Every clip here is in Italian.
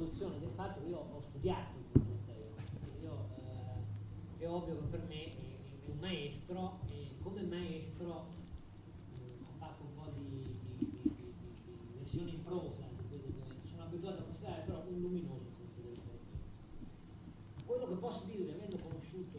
l'introduzione del fatto che io ho studiato io, eh, è ovvio che per me è, è un maestro e come maestro mh, mm, ha fatto un po' di, di, di, di lezioni in prosa, sono abituato a considerare però un luminoso Quello che posso dire, avendo conosciuto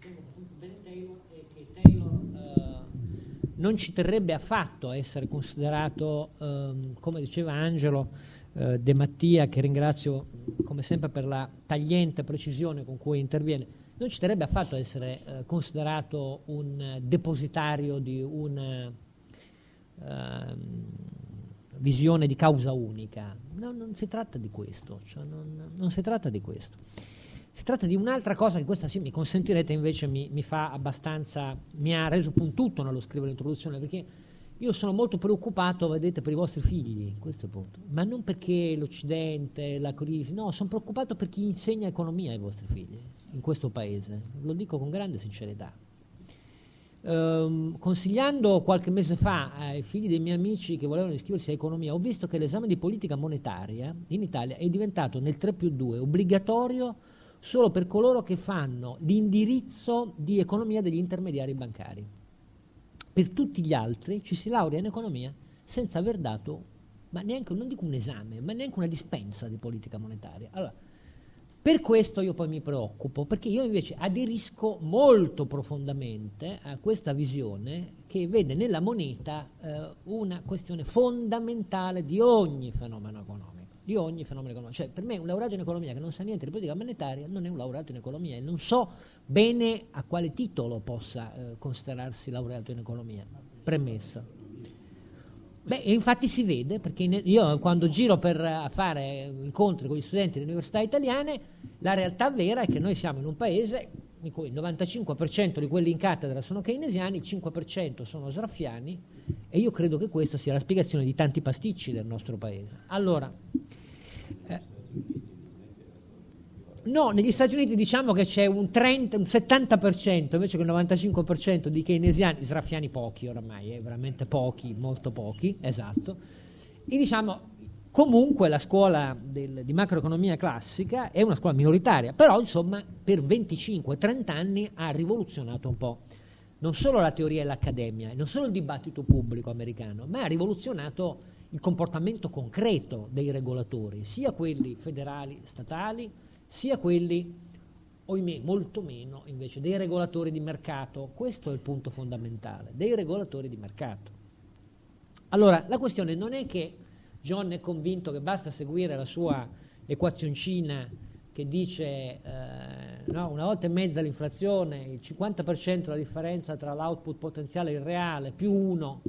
eh, abbastanza bene Taylor, è che Taylor eh, non ci terrebbe affatto a essere considerato, ehm, come diceva Angelo, eh, De Mattia, che ringrazio come sempre per la tagliente precisione con cui interviene, non ci terrebbe affatto essere eh, considerato un depositario di una uh, visione di causa unica. No, non si tratta di questo, cioè non, non, si tratta di questo. Si tratta di un'altra cosa che questa sì mi consentirete invece mi, mi fa abbastanza, mi ha reso puntuto nello scrivere l'introduzione, perché io sono molto preoccupato, vedete, per i vostri figli, questo è il punto. Ma non perché l'Occidente, la crisi, no, sono preoccupato per chi insegna economia ai vostri figli in questo paese. Lo dico con grande sincerità. Um, consigliando qualche mese fa ai figli dei miei amici che volevano iscriversi a economia, ho visto che l'esame di politica monetaria in Italia è diventato nel 3 più 2 obbligatorio solo per coloro che fanno l'indirizzo di economia degli intermediari bancari per tutti gli altri ci si laurea in economia senza aver dato, ma neanche, non dico un esame, ma neanche una dispensa di politica monetaria. Allora, per questo io poi mi preoccupo, perché io invece aderisco molto profondamente a questa visione che vede nella moneta eh, una questione fondamentale di ogni fenomeno economico di ogni fenomeno economico. Cioè, per me un laureato in economia che non sa niente di politica monetaria non è un laureato in economia e non so bene a quale titolo possa eh, considerarsi laureato in economia. Premessa. Beh, infatti si vede, perché io quando giro per eh, fare incontri con gli studenti delle università italiane, la realtà vera è che noi siamo in un paese in cui il 95% di quelli in cattedra sono keynesiani, il 5% sono sraffiani e io credo che questa sia la spiegazione di tanti pasticci del nostro paese. Allora, eh, no, negli Stati Uniti diciamo che c'è un, 30, un 70% invece che un 95% di keynesiani, sraffiani pochi oramai, eh, veramente pochi, molto pochi, esatto, e diciamo comunque la scuola del, di macroeconomia classica è una scuola minoritaria, però insomma per 25-30 anni ha rivoluzionato un po' non solo la teoria e l'accademia, non solo il dibattito pubblico americano, ma ha rivoluzionato il comportamento concreto dei regolatori, sia quelli federali, statali, sia quelli, ohimè, molto meno invece dei regolatori di mercato. Questo è il punto fondamentale, dei regolatori di mercato. Allora, la questione non è che John è convinto che basta seguire la sua equazioncina che dice eh, no, una volta e mezza l'inflazione, il 50% la differenza tra l'output potenziale e il reale, più uno,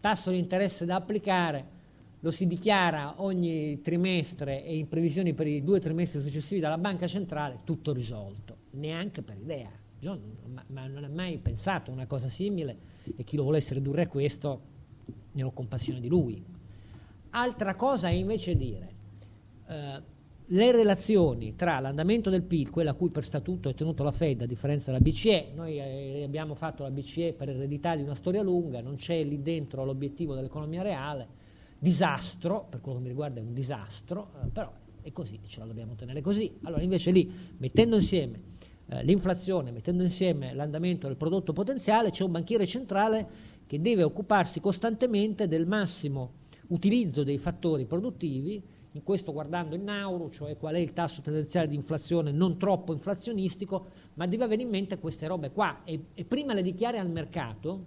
tasso di interesse da applicare, lo si dichiara ogni trimestre e in previsioni per i due trimestri successivi dalla banca centrale, tutto risolto, neanche per idea. John ma, ma non ha mai pensato una cosa simile e chi lo volesse ridurre a questo ne ho compassione di lui. Altra cosa è invece dire eh, le relazioni tra l'andamento del PIL, quella a cui per statuto è tenuto la Fed, a differenza della BCE, noi eh, abbiamo fatto la BCE per eredità di una storia lunga, non c'è lì dentro l'obiettivo dell'economia reale, disastro, per quello che mi riguarda è un disastro, eh, però è così, ce la dobbiamo tenere così. Allora invece lì, mettendo insieme eh, l'inflazione, mettendo insieme l'andamento del prodotto potenziale, c'è un banchiere centrale che deve occuparsi costantemente del massimo utilizzo dei fattori produttivi, in questo guardando il Nauru, cioè qual è il tasso tendenziale di inflazione non troppo inflazionistico, ma deve avere in mente queste robe qua e, e prima le dichiari al mercato,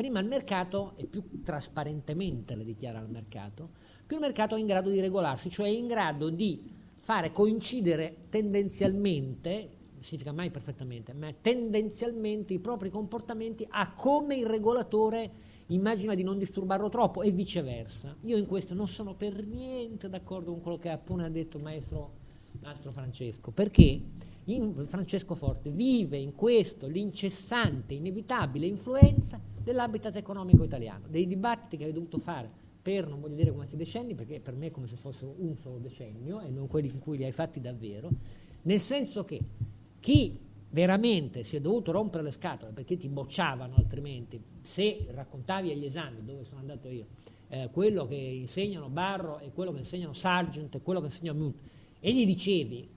prima il mercato e più trasparentemente le dichiara al mercato, più il mercato è in grado di regolarsi, cioè è in grado di fare coincidere tendenzialmente, non significa mai perfettamente, ma tendenzialmente i propri comportamenti a come il regolatore immagina di non disturbarlo troppo e viceversa. Io in questo non sono per niente d'accordo con quello che ha appena detto il maestro, maestro Francesco, perché in, Francesco Forte vive in questo l'incessante, inevitabile influenza dell'habitat economico italiano, dei dibattiti che hai dovuto fare per non voglio dire quanti decenni, perché per me è come se fosse un solo decennio e non quelli in cui li hai fatti davvero, nel senso che chi veramente si è dovuto rompere le scatole perché ti bocciavano altrimenti, se raccontavi agli esami dove sono andato io, eh, quello che insegnano Barro e quello che insegnano Sargent e quello che insegnano Mute, e gli dicevi,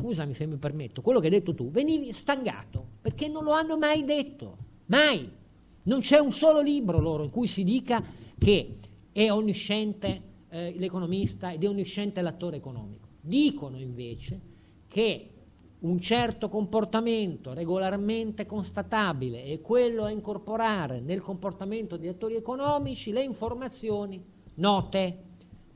scusami se mi permetto, quello che hai detto tu, venivi stangato, perché non lo hanno mai detto, mai. Non c'è un solo libro loro in cui si dica che è onnisciente eh, l'economista ed è onnisciente l'attore economico. Dicono invece che un certo comportamento regolarmente constatabile è quello a incorporare nel comportamento degli attori economici le informazioni note,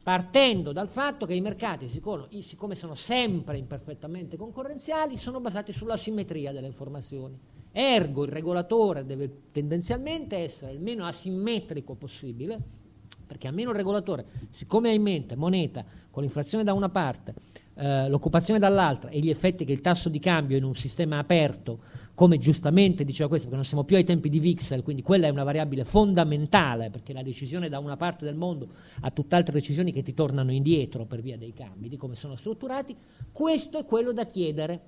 partendo dal fatto che i mercati, siccome sono sempre imperfettamente concorrenziali, sono basati sulla simmetria delle informazioni. Ergo il regolatore deve tendenzialmente essere il meno asimmetrico possibile, perché almeno il regolatore, siccome ha in mente moneta con l'inflazione da una parte, eh, l'occupazione dall'altra e gli effetti che il tasso di cambio in un sistema aperto, come giustamente diceva questo, perché non siamo più ai tempi di Vixel, quindi quella è una variabile fondamentale, perché la decisione da una parte del mondo ha tutt'altre decisioni che ti tornano indietro per via dei cambi, di come sono strutturati, questo è quello da chiedere.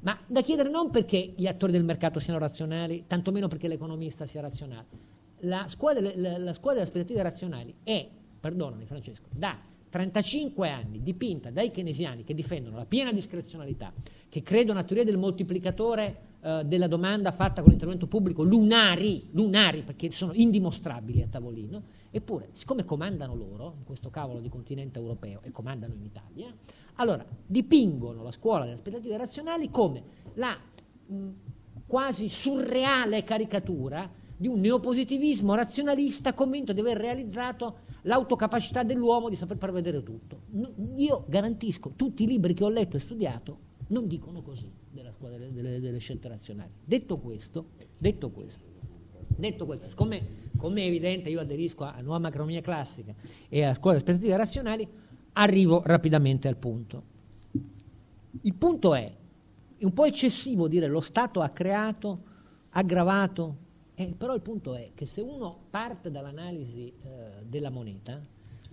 Ma da chiedere non perché gli attori del mercato siano razionali, tantomeno perché l'economista sia razionale. La scuola, la, la scuola delle aspettative razionali è, perdonami Francesco, da 35 anni dipinta dai keynesiani che difendono la piena discrezionalità, che credono a teoria del moltiplicatore eh, della domanda fatta con l'intervento pubblico lunari, lunari perché sono indimostrabili a tavolino, eppure siccome comandano loro, in questo cavolo di continente europeo, e comandano in Italia, allora dipingono la scuola delle aspettative razionali come la mh, quasi surreale caricatura di un neopositivismo razionalista convinto di aver realizzato l'autocapacità dell'uomo di saper prevedere tutto. io garantisco, tutti i libri che ho letto e studiato non dicono così della scuola delle, delle, delle scelte razionali. Detto questo, detto questo, detto questo siccome come è evidente io aderisco a, nuova macronomia classica e a scuola aspettative razionali, arrivo rapidamente al punto. Il punto è, è un po' eccessivo dire lo Stato ha creato, aggravato, eh, però il punto è che se uno parte dall'analisi eh, della moneta,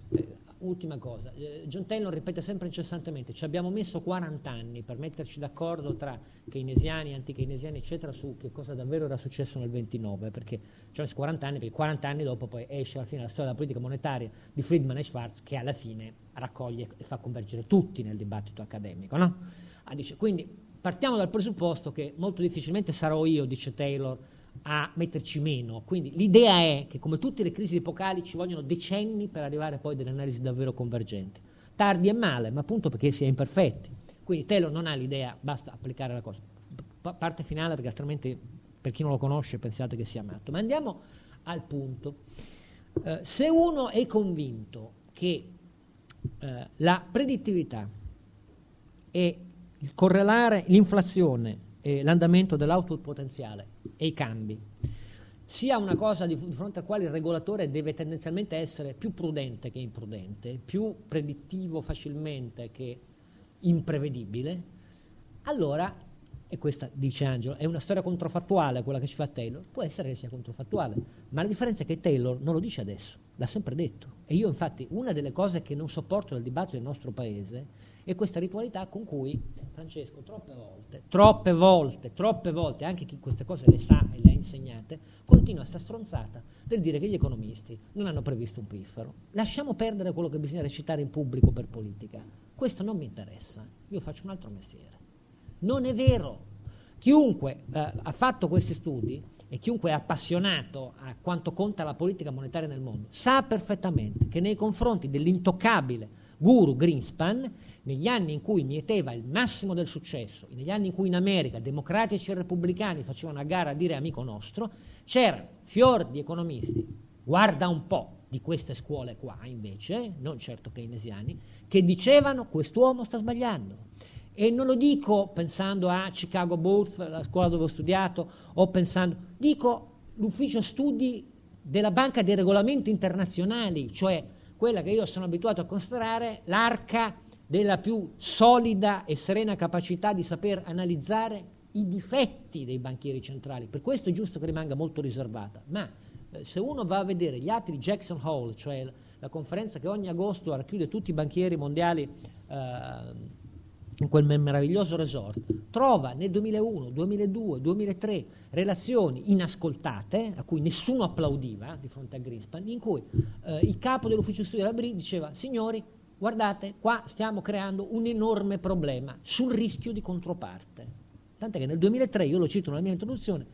eh, ultima cosa, eh, John Taylor ripete sempre incessantemente, ci abbiamo messo 40 anni per metterci d'accordo tra keynesiani, anti-keynesiani, eccetera, su che cosa davvero era successo nel 29, perché ci hanno 40 anni, perché 40 anni dopo poi esce alla fine la storia della politica monetaria di Friedman e Schwartz, che alla fine raccoglie e fa convergere tutti nel dibattito accademico. No? Ah, dice, quindi partiamo dal presupposto che molto difficilmente sarò io, dice Taylor, a metterci meno. Quindi l'idea è che come tutte le crisi epocali ci vogliono decenni per arrivare poi a delle analisi davvero convergenti. Tardi e male, ma appunto perché si è imperfetti. Quindi Taylor non ha l'idea, basta applicare la cosa. Pa- parte finale perché altrimenti per chi non lo conosce pensate che sia matto. Ma andiamo al punto. Eh, se uno è convinto che eh, la predittività e il correlare l'inflazione e l'andamento dell'output potenziale e i cambi, sia una cosa di, di fronte alla quale il regolatore deve tendenzialmente essere più prudente che imprudente, più predittivo facilmente che imprevedibile, allora, e questa dice Angelo, è una storia controfattuale quella che ci fa Taylor, può essere che sia controfattuale, ma la differenza è che Taylor non lo dice adesso, l'ha sempre detto. E io infatti una delle cose che non sopporto nel dibattito del nostro paese e questa ritualità con cui Francesco troppe volte, troppe volte, troppe volte, anche chi queste cose le sa e le ha insegnate, continua sta stronzata del dire che gli economisti non hanno previsto un piffero. Lasciamo perdere quello che bisogna recitare in pubblico per politica. Questo non mi interessa, io faccio un altro mestiere. Non è vero. Chiunque eh, ha fatto questi studi e chiunque è appassionato a quanto conta la politica monetaria nel mondo sa perfettamente che nei confronti dell'intoccabile guru Greenspan negli anni in cui mieteva il massimo del successo, negli anni in cui in America democratici e repubblicani facevano a gara a dire amico nostro, c'erano fior di economisti, guarda un po' di queste scuole qua invece, non certo keynesiani, che dicevano quest'uomo sta sbagliando. E non lo dico pensando a Chicago Booth, la scuola dove ho studiato, o pensando, dico l'ufficio studi della Banca dei Regolamenti Internazionali, cioè quella che io sono abituato a considerare l'arca della più solida e serena capacità di saper analizzare i difetti dei banchieri centrali. Per questo è giusto che rimanga molto riservata. Ma eh, se uno va a vedere gli atti di Jackson Hole, cioè la conferenza che ogni agosto racchiude tutti i banchieri mondiali eh, in quel meraviglioso resort, trova nel 2001, 2002, 2003 relazioni inascoltate, a cui nessuno applaudiva di fronte a Greenspan, in cui eh, il capo dell'ufficio studio della BRI diceva, signori, guardate, qua stiamo creando un enorme problema sul rischio di controparte. Tant'è che nel 2003, io lo cito nella mia introduzione,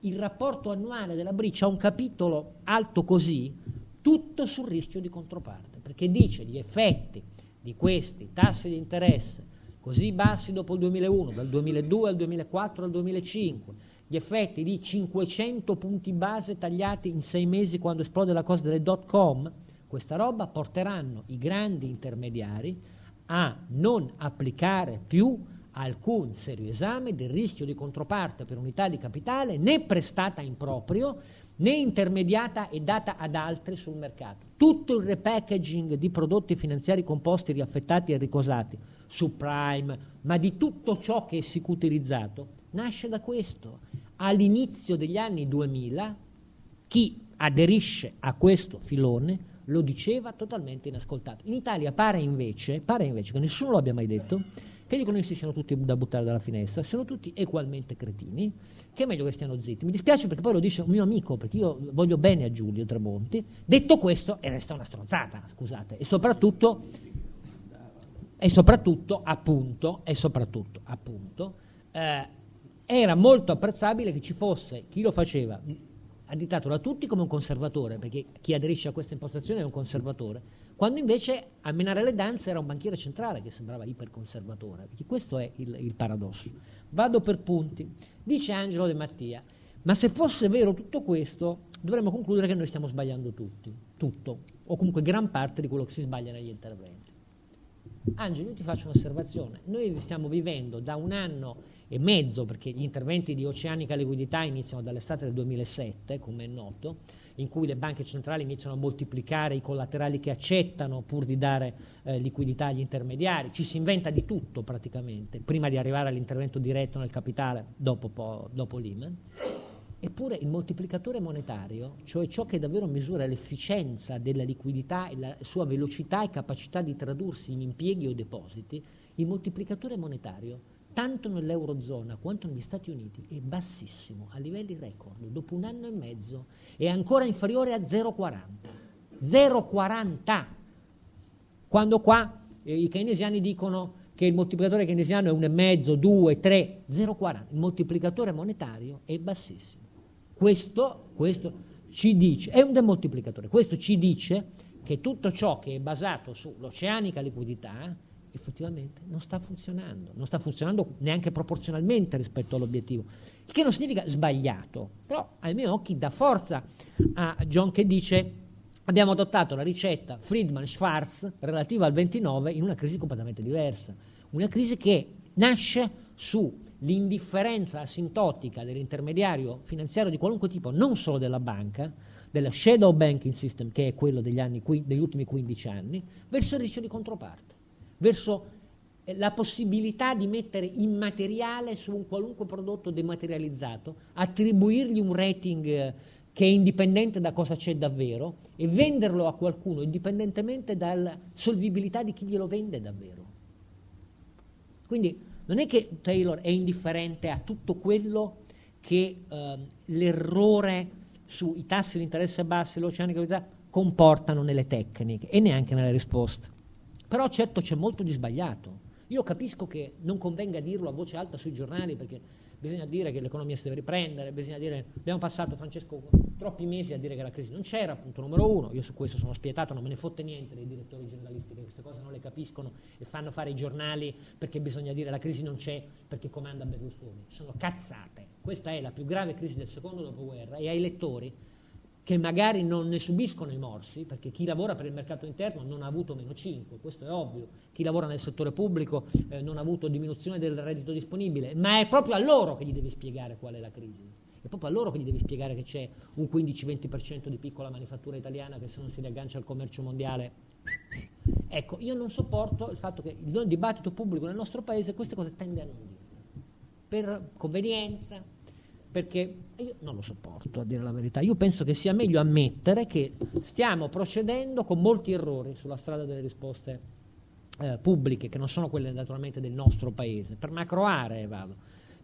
il rapporto annuale della BRI ha un capitolo alto così, tutto sul rischio di controparte, perché dice gli effetti di questi tassi di interesse così bassi dopo il 2001, dal 2002 al 2004 al 2005, gli effetti di 500 punti base tagliati in sei mesi quando esplode la cosa delle dot com, questa roba porteranno i grandi intermediari a non applicare più alcun serio esame del rischio di controparte per unità di capitale né prestata in proprio né intermediata e data ad altri sul mercato. Tutto il repackaging di prodotti finanziari composti, riaffettati e ricosati, subprime, ma di tutto ciò che è securitizzato, nasce da questo. All'inizio degli anni 2000 chi aderisce a questo filone lo diceva totalmente inascoltato. In Italia pare invece, pare invece che nessuno lo abbia mai detto, che gli economisti siano tutti da buttare dalla finestra, siano tutti ugualmente cretini, che è meglio che stiano zitti. Mi dispiace perché poi lo dice un mio amico, perché io voglio bene a Giulio Tremonti. Detto questo, e resta una stronzata, scusate, e soprattutto, e soprattutto, appunto, e soprattutto, appunto, eh, era molto apprezzabile che ci fosse chi lo faceva additato da tutti come un conservatore, perché chi aderisce a questa impostazione è un conservatore, quando invece a menare le danze era un banchiere centrale che sembrava iperconservatore, perché questo è il, il paradosso. Vado per punti. Dice Angelo De Mattia, ma se fosse vero tutto questo, dovremmo concludere che noi stiamo sbagliando tutti, tutto, o comunque gran parte di quello che si sbaglia negli interventi. Angelo, io ti faccio un'osservazione. Noi stiamo vivendo da un anno e mezzo, perché gli interventi di oceanica liquidità iniziano dall'estate del 2007, come è noto, in cui le banche centrali iniziano a moltiplicare i collaterali che accettano pur di dare eh, liquidità agli intermediari, ci si inventa di tutto praticamente, prima di arrivare all'intervento diretto nel capitale dopo, po- dopo Lehman. Eppure il moltiplicatore monetario, cioè ciò che davvero misura l'efficienza della liquidità e la sua velocità e capacità di tradursi in impieghi o depositi, il moltiplicatore monetario tanto nell'Eurozona quanto negli Stati Uniti è bassissimo, a livelli record, dopo un anno e mezzo è ancora inferiore a 0,40. 0,40! Quando qua eh, i keynesiani dicono che il moltiplicatore keynesiano è 1,5, 2, 3, 0,40. Il moltiplicatore monetario è bassissimo. Questo, questo ci dice, è un demoltiplicatore, questo ci dice che tutto ciò che è basato sull'oceanica liquidità effettivamente non sta funzionando, non sta funzionando neanche proporzionalmente rispetto all'obiettivo, il che non significa sbagliato, però ai miei occhi dà forza a John che dice abbiamo adottato la ricetta Friedman-Schwarz relativa al 29 in una crisi completamente diversa, una crisi che nasce sull'indifferenza asintotica dell'intermediario finanziario di qualunque tipo, non solo della banca, del shadow banking system, che è quello degli, anni, degli ultimi 15 anni, verso il rischio di controparte verso eh, la possibilità di mettere immateriale su un qualunque prodotto dematerializzato, attribuirgli un rating eh, che è indipendente da cosa c'è davvero e venderlo a qualcuno indipendentemente dalla solvibilità di chi glielo vende davvero. Quindi non è che Taylor è indifferente a tutto quello che eh, l'errore sui tassi di interesse bassi l'oceanica comportano nelle tecniche e neanche nelle risposte. Però certo c'è molto di sbagliato. Io capisco che non convenga dirlo a voce alta sui giornali perché bisogna dire che l'economia si deve riprendere, bisogna dire, abbiamo passato Francesco troppi mesi a dire che la crisi non c'era, punto numero uno, io su questo sono spietato, non me ne fotte niente dei direttori generalisti che queste cose non le capiscono e fanno fare i giornali perché bisogna dire la crisi non c'è perché comanda Berlusconi, sono cazzate, questa è la più grave crisi del secondo dopoguerra e ai lettori che magari non ne subiscono i morsi, perché chi lavora per il mercato interno non ha avuto meno 5, questo è ovvio, chi lavora nel settore pubblico eh, non ha avuto diminuzione del reddito disponibile, ma è proprio a loro che gli devi spiegare qual è la crisi, è proprio a loro che gli devi spiegare che c'è un 15-20% di piccola manifattura italiana che se non si riaggancia al commercio mondiale... Ecco, io non sopporto il fatto che il dibattito pubblico nel nostro paese queste cose tende a non dire, per convenienza, perché io non lo sopporto a dire la verità. Io penso che sia meglio ammettere che stiamo procedendo con molti errori sulla strada delle risposte eh, pubbliche, che non sono quelle naturalmente del nostro paese, per macro aree vado.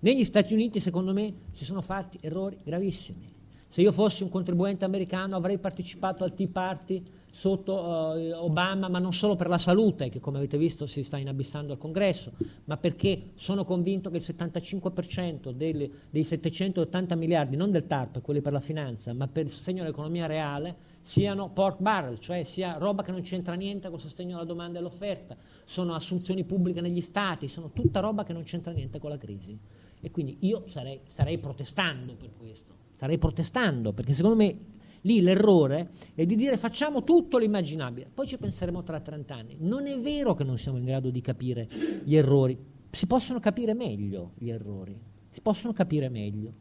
Negli Stati Uniti, secondo me, si sono fatti errori gravissimi. Se io fossi un contribuente americano avrei partecipato al Tea Party sotto uh, Obama, ma non solo per la salute, che come avete visto si sta inabissando al congresso, ma perché sono convinto che il 75% dei, dei 780 miliardi, non del TARP, quelli per la finanza, ma per il sostegno all'economia reale, siano pork barrel, cioè sia roba che non c'entra niente col sostegno alla domanda e all'offerta, sono assunzioni pubbliche negli stati, sono tutta roba che non c'entra niente con la crisi. E quindi io sarei, starei protestando per questo, starei protestando, perché secondo me lì l'errore è di dire facciamo tutto l'immaginabile, poi ci penseremo tra 30 anni. Non è vero che non siamo in grado di capire gli errori, si possono capire meglio gli errori, si possono capire meglio.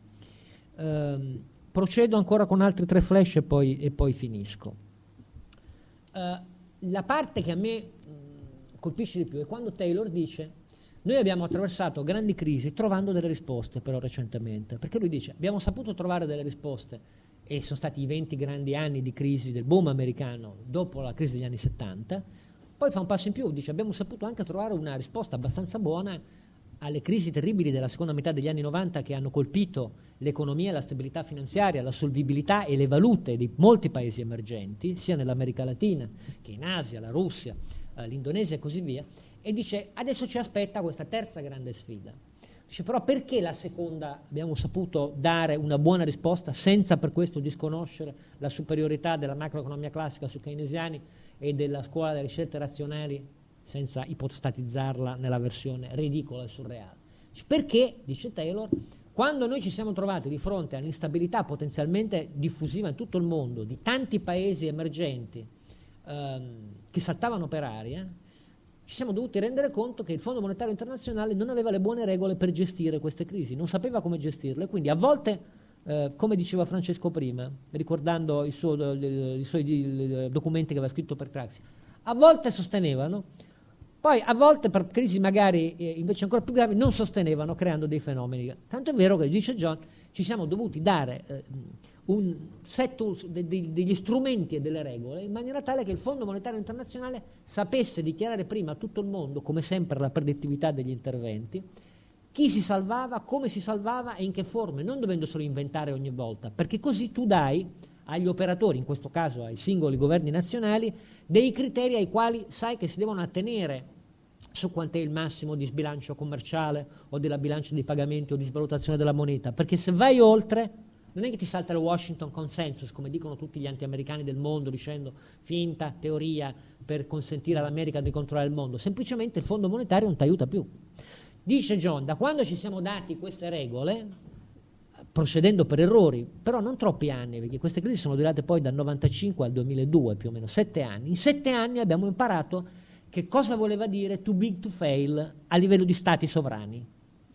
Um, Procedo ancora con altri tre flash e poi, e poi finisco. Uh, la parte che a me mh, colpisce di più è quando Taylor dice noi abbiamo attraversato grandi crisi trovando delle risposte però recentemente, perché lui dice abbiamo saputo trovare delle risposte e sono stati i 20 grandi anni di crisi del boom americano dopo la crisi degli anni 70, poi fa un passo in più, dice abbiamo saputo anche trovare una risposta abbastanza buona alle crisi terribili della seconda metà degli anni 90 che hanno colpito l'economia, la stabilità finanziaria, la solvibilità e le valute di molti paesi emergenti, sia nell'America Latina che in Asia, la Russia, eh, l'Indonesia e così via, e dice adesso ci aspetta questa terza grande sfida. Dice però perché la seconda abbiamo saputo dare una buona risposta senza per questo disconoscere la superiorità della macroeconomia classica sui keynesiani e della scuola delle scelte razionali senza ipostatizzarla nella versione ridicola e surreale. Perché, dice Taylor, quando noi ci siamo trovati di fronte all'instabilità potenzialmente diffusiva in tutto il mondo di tanti paesi emergenti ehm, che saltavano per aria, ci siamo dovuti rendere conto che il Fondo Monetario Internazionale non aveva le buone regole per gestire queste crisi, non sapeva come gestirle, quindi a volte, eh, come diceva Francesco prima, ricordando i, suo, i suoi documenti che aveva scritto per Craxi, a volte sostenevano poi a volte per crisi magari eh, invece ancora più gravi non sostenevano creando dei fenomeni. Tanto è vero che, dice John, ci siamo dovuti dare eh, un set de, de, degli strumenti e delle regole in maniera tale che il Fondo Monetario Internazionale sapesse dichiarare prima a tutto il mondo, come sempre la predittività degli interventi, chi si salvava, come si salvava e in che forme, non dovendo solo inventare ogni volta, perché così tu dai agli operatori, in questo caso ai singoli governi nazionali, dei criteri ai quali sai che si devono attenere su quant'è il massimo di sbilancio commerciale o della bilancia dei pagamenti o di svalutazione della moneta, perché se vai oltre non è che ti salta il Washington Consensus, come dicono tutti gli anti-americani del mondo, dicendo finta teoria per consentire all'America di controllare il mondo, semplicemente il Fondo Monetario non ti aiuta più. Dice John, da quando ci siamo dati queste regole, procedendo per errori, però non troppi anni, perché queste crisi sono durate poi dal 95 al 2002 più o meno, sette anni. In sette anni abbiamo imparato che cosa voleva dire too big to fail a livello di stati sovrani.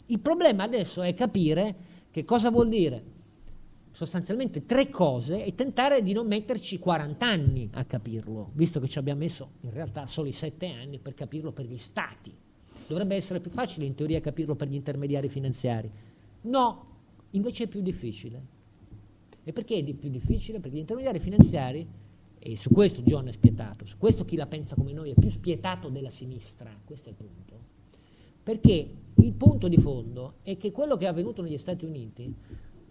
Il problema adesso è capire che cosa vuol dire sostanzialmente tre cose e tentare di non metterci 40 anni a capirlo, visto che ci abbiamo messo in realtà solo i sette anni per capirlo per gli stati. Dovrebbe essere più facile in teoria capirlo per gli intermediari finanziari. No, invece è più difficile. E perché è più difficile? Perché gli intermediari finanziari, e su questo John è spietato, su questo chi la pensa come noi è più spietato della sinistra, questo è il punto, perché il punto di fondo è che quello che è avvenuto negli Stati Uniti,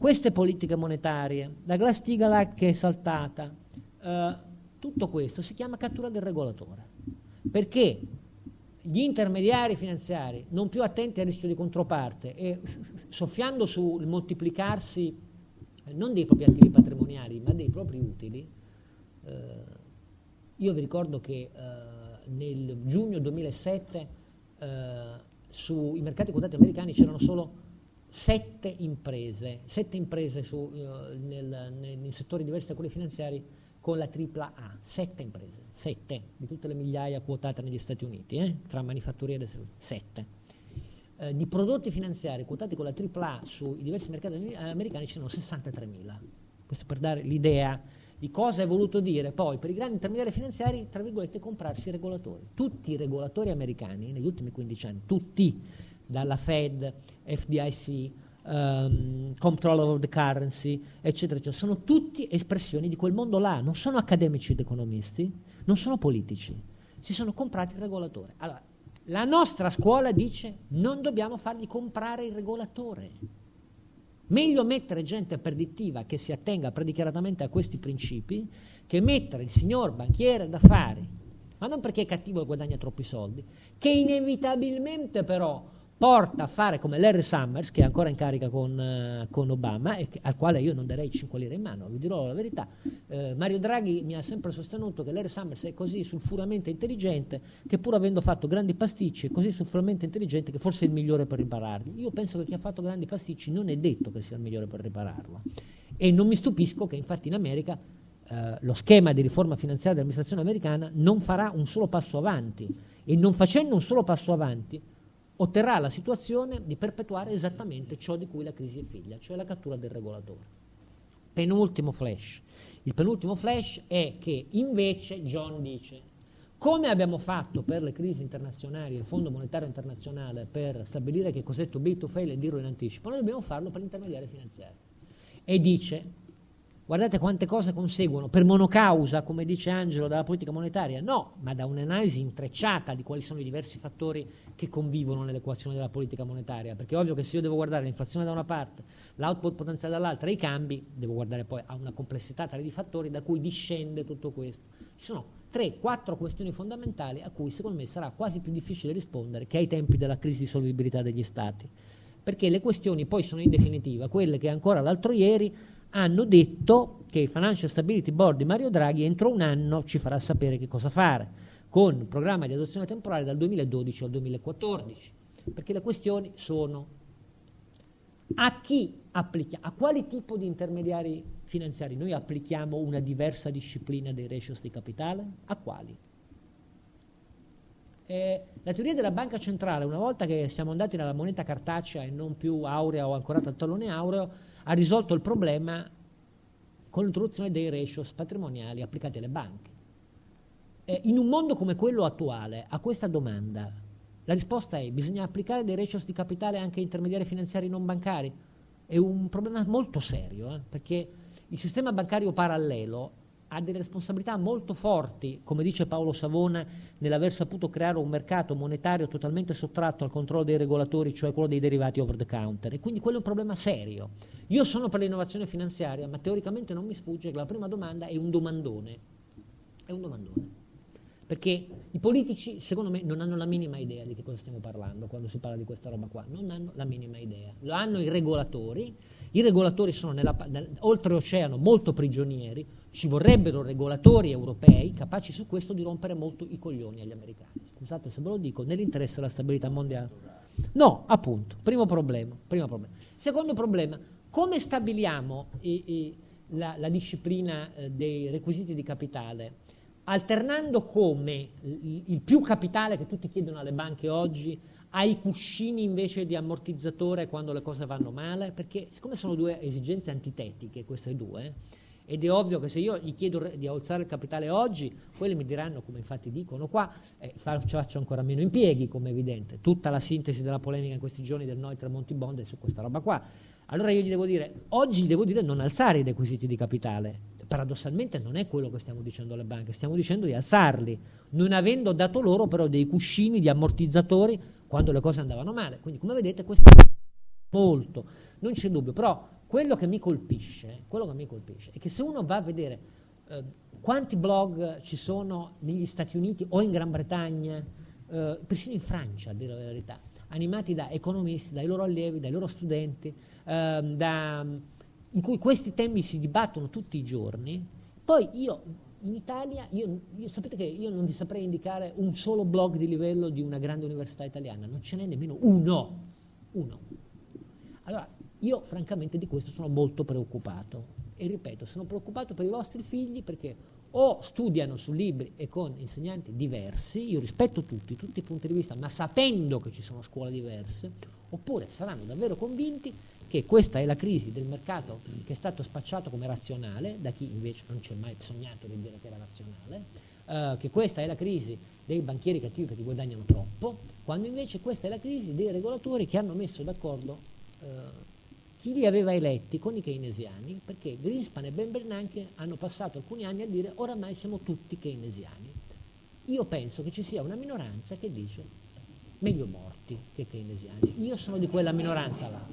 queste politiche monetarie, la Glass-Steagall che è saltata, eh, tutto questo si chiama cattura del regolatore, perché gli intermediari finanziari non più attenti al rischio di controparte e soffiando sul moltiplicarsi non dei propri attivi patrimoniali ma dei propri utili, eh, io vi ricordo che eh, nel giugno 2007 eh, sui mercati quotati americani c'erano solo sette imprese, sette imprese su, eh, nel, nei settori diversi da quelli finanziari con la tripla A, sette imprese, sette di tutte le migliaia quotate negli Stati Uniti, eh, tra manifatturiere e servizi, sette. Eh, di prodotti finanziari quotati con la tripla A sui diversi mercati americani ci sono 63.000. Questo per dare l'idea di cosa è voluto dire poi per i grandi intermediari finanziari, tra virgolette, comprarsi i regolatori. Tutti i regolatori americani negli ultimi 15 anni, tutti, dalla Fed, FDIC, um, Comptroller of the Currency, eccetera, eccetera, sono tutti espressioni di quel mondo là, non sono accademici ed economisti, non sono politici. si sono comprati il regolatore. Allora, la nostra scuola dice non dobbiamo fargli comprare il regolatore. Meglio mettere gente predittiva che si attenga predichiaratamente a questi principi che mettere il signor banchiere d'affari, ma non perché è cattivo e guadagna troppi soldi, che inevitabilmente però porta a fare come Larry Summers, che è ancora in carica con, uh, con Obama, e che, al quale io non darei 5 lire in mano, vi dirò la verità. Uh, Mario Draghi mi ha sempre sostenuto che Larry Summers è così sulfuramente intelligente che pur avendo fatto grandi pasticci è così sulfuramente intelligente che forse è il migliore per ripararli. Io penso che chi ha fatto grandi pasticci non è detto che sia il migliore per ripararlo. E non mi stupisco che infatti in America uh, lo schema di riforma finanziaria dell'amministrazione americana non farà un solo passo avanti e non facendo un solo passo avanti otterrà la situazione di perpetuare esattamente ciò di cui la crisi è figlia, cioè la cattura del regolatore. Penultimo flash. Il penultimo flash è che invece John dice come abbiamo fatto per le crisi internazionali, il Fondo Monetario Internazionale, per stabilire che cos'è to be to fail e dirlo in anticipo, noi dobbiamo farlo per l'intermediario finanziario. E dice Guardate quante cose conseguono per monocausa, come dice Angelo, dalla politica monetaria. No, ma da un'analisi intrecciata di quali sono i diversi fattori che convivono nell'equazione della politica monetaria. Perché è ovvio che se io devo guardare l'inflazione da una parte, l'output potenziale dall'altra e i cambi, devo guardare poi a una complessità tale di fattori da cui discende tutto questo. Ci sono tre, quattro questioni fondamentali a cui secondo me sarà quasi più difficile rispondere che ai tempi della crisi di solvibilità degli Stati. Perché le questioni poi sono in definitiva quelle che ancora l'altro ieri hanno detto che il Financial Stability Board di Mario Draghi entro un anno ci farà sapere che cosa fare con un programma di adozione temporale dal 2012 al 2014, perché le questioni sono a chi applichiamo, a quale tipo di intermediari finanziari noi applichiamo una diversa disciplina dei ratios di capitale? A quali? Eh, la teoria della banca centrale, una volta che siamo andati nella moneta cartacea e non più aurea o ancorata al tallone aureo, ha risolto il problema con l'introduzione dei ratios patrimoniali applicati alle banche. Eh, in un mondo come quello attuale, a questa domanda, la risposta è bisogna applicare dei ratios di capitale anche a intermediari finanziari non bancari. È un problema molto serio, eh, perché il sistema bancario parallelo ha delle responsabilità molto forti, come dice Paolo Savona, nell'aver saputo creare un mercato monetario totalmente sottratto al controllo dei regolatori, cioè quello dei derivati over the counter. E quindi quello è un problema serio. Io sono per l'innovazione finanziaria, ma teoricamente non mi sfugge che la prima domanda è un domandone. È un domandone. Perché i politici, secondo me, non hanno la minima idea di che cosa stiamo parlando quando si parla di questa roba qua. Non hanno la minima idea. Lo hanno i regolatori. I regolatori sono nella, nel, oltreoceano molto prigionieri ci vorrebbero regolatori europei capaci su questo di rompere molto i coglioni agli americani. Scusate se ve lo dico, nell'interesse della stabilità mondiale. No, appunto, primo problema. Primo problema. Secondo problema, come stabiliamo i, i, la, la, disciplina eh, dei requisiti di capitale? Alternando come il, più capitale che tutti chiedono alle banche oggi ai cuscini invece di ammortizzatore quando le cose vanno male? Perché siccome sono due esigenze antitetiche, queste due, ed è ovvio che se io gli chiedo di alzare il capitale oggi, quelli mi diranno, come infatti dicono qua, eh, faccio ancora meno impieghi, come evidente. Tutta la sintesi della polemica in questi giorni del noi Tremonti Bond è su questa roba qua. Allora io gli devo dire, oggi devo dire non alzare i requisiti di capitale. Paradossalmente non è quello che stiamo dicendo alle banche, stiamo dicendo di alzarli, non avendo dato loro però dei cuscini di ammortizzatori quando le cose andavano male. Quindi come vedete questo è molto, non c'è dubbio, però quello che mi colpisce, che mi colpisce è che se uno va a vedere eh, quanti blog ci sono negli Stati Uniti o in Gran Bretagna, eh, persino in Francia, a dire la verità, animati da economisti, dai loro allievi, dai loro studenti, eh, da, in cui questi temi si dibattono tutti i giorni, poi io in Italia, io, io, sapete che io non vi saprei indicare un solo blog di livello di una grande università italiana, non ce n'è nemmeno uno, uno. Allora, io francamente di questo sono molto preoccupato e ripeto, sono preoccupato per i vostri figli perché o studiano su libri e con insegnanti diversi, io rispetto tutti, tutti i punti di vista, ma sapendo che ci sono scuole diverse, oppure saranno davvero convinti che questa è la crisi del mercato che è stato spacciato come razionale, da chi invece non ci è mai sognato di dire che era razionale, eh, che questa è la crisi dei banchieri cattivi perché guadagnano troppo, quando invece questa è la crisi dei regolatori che hanno messo d'accordo eh, chi li aveva eletti con i keynesiani, perché Greenspan e Ben Bernanke hanno passato alcuni anni a dire oramai siamo tutti keynesiani. io penso che ci sia una minoranza che dice meglio morti che keynesiani. Io sono di quella minoranza là.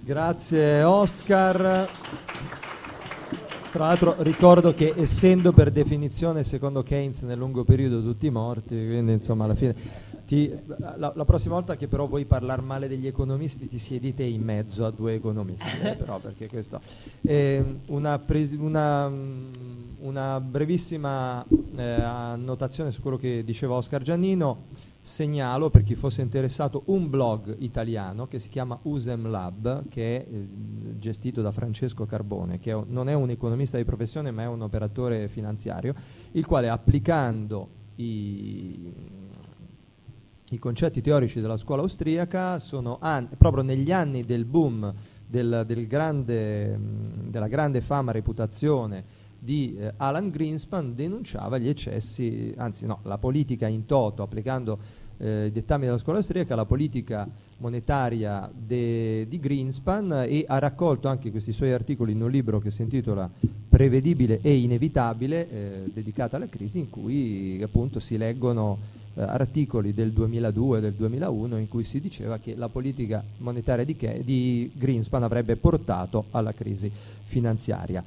Grazie Oscar. Tra l'altro ricordo che essendo per definizione secondo Keynes nel lungo periodo tutti morti, quindi insomma alla fine ti, la, la, prossima volta che però vuoi parlare male degli economisti ti siedite in mezzo a due economisti, eh, però perché questo eh, una, pre, una, una, brevissima eh, annotazione su quello che diceva Oscar Giannino. Segnalo per chi fosse interessato un blog italiano che si chiama Usem Lab che è eh, gestito da Francesco Carbone che è non è un economista di professione ma è un operatore finanziario il quale applicando i, i concetti teorici della scuola austriaca sono anni, proprio negli anni del boom del, del grande, della grande fama reputazione di eh, Alan Greenspan denunciava gli eccessi, anzi no, la politica in toto, applicando eh, i dettami della scuola austriaca, la politica monetaria de, di Greenspan e ha raccolto anche questi suoi articoli in un libro che si intitola Prevedibile e inevitabile, eh, dedicato alla crisi, in cui appunto si leggono eh, articoli del 2002 e del 2001 in cui si diceva che la politica monetaria di, di Greenspan avrebbe portato alla crisi finanziaria.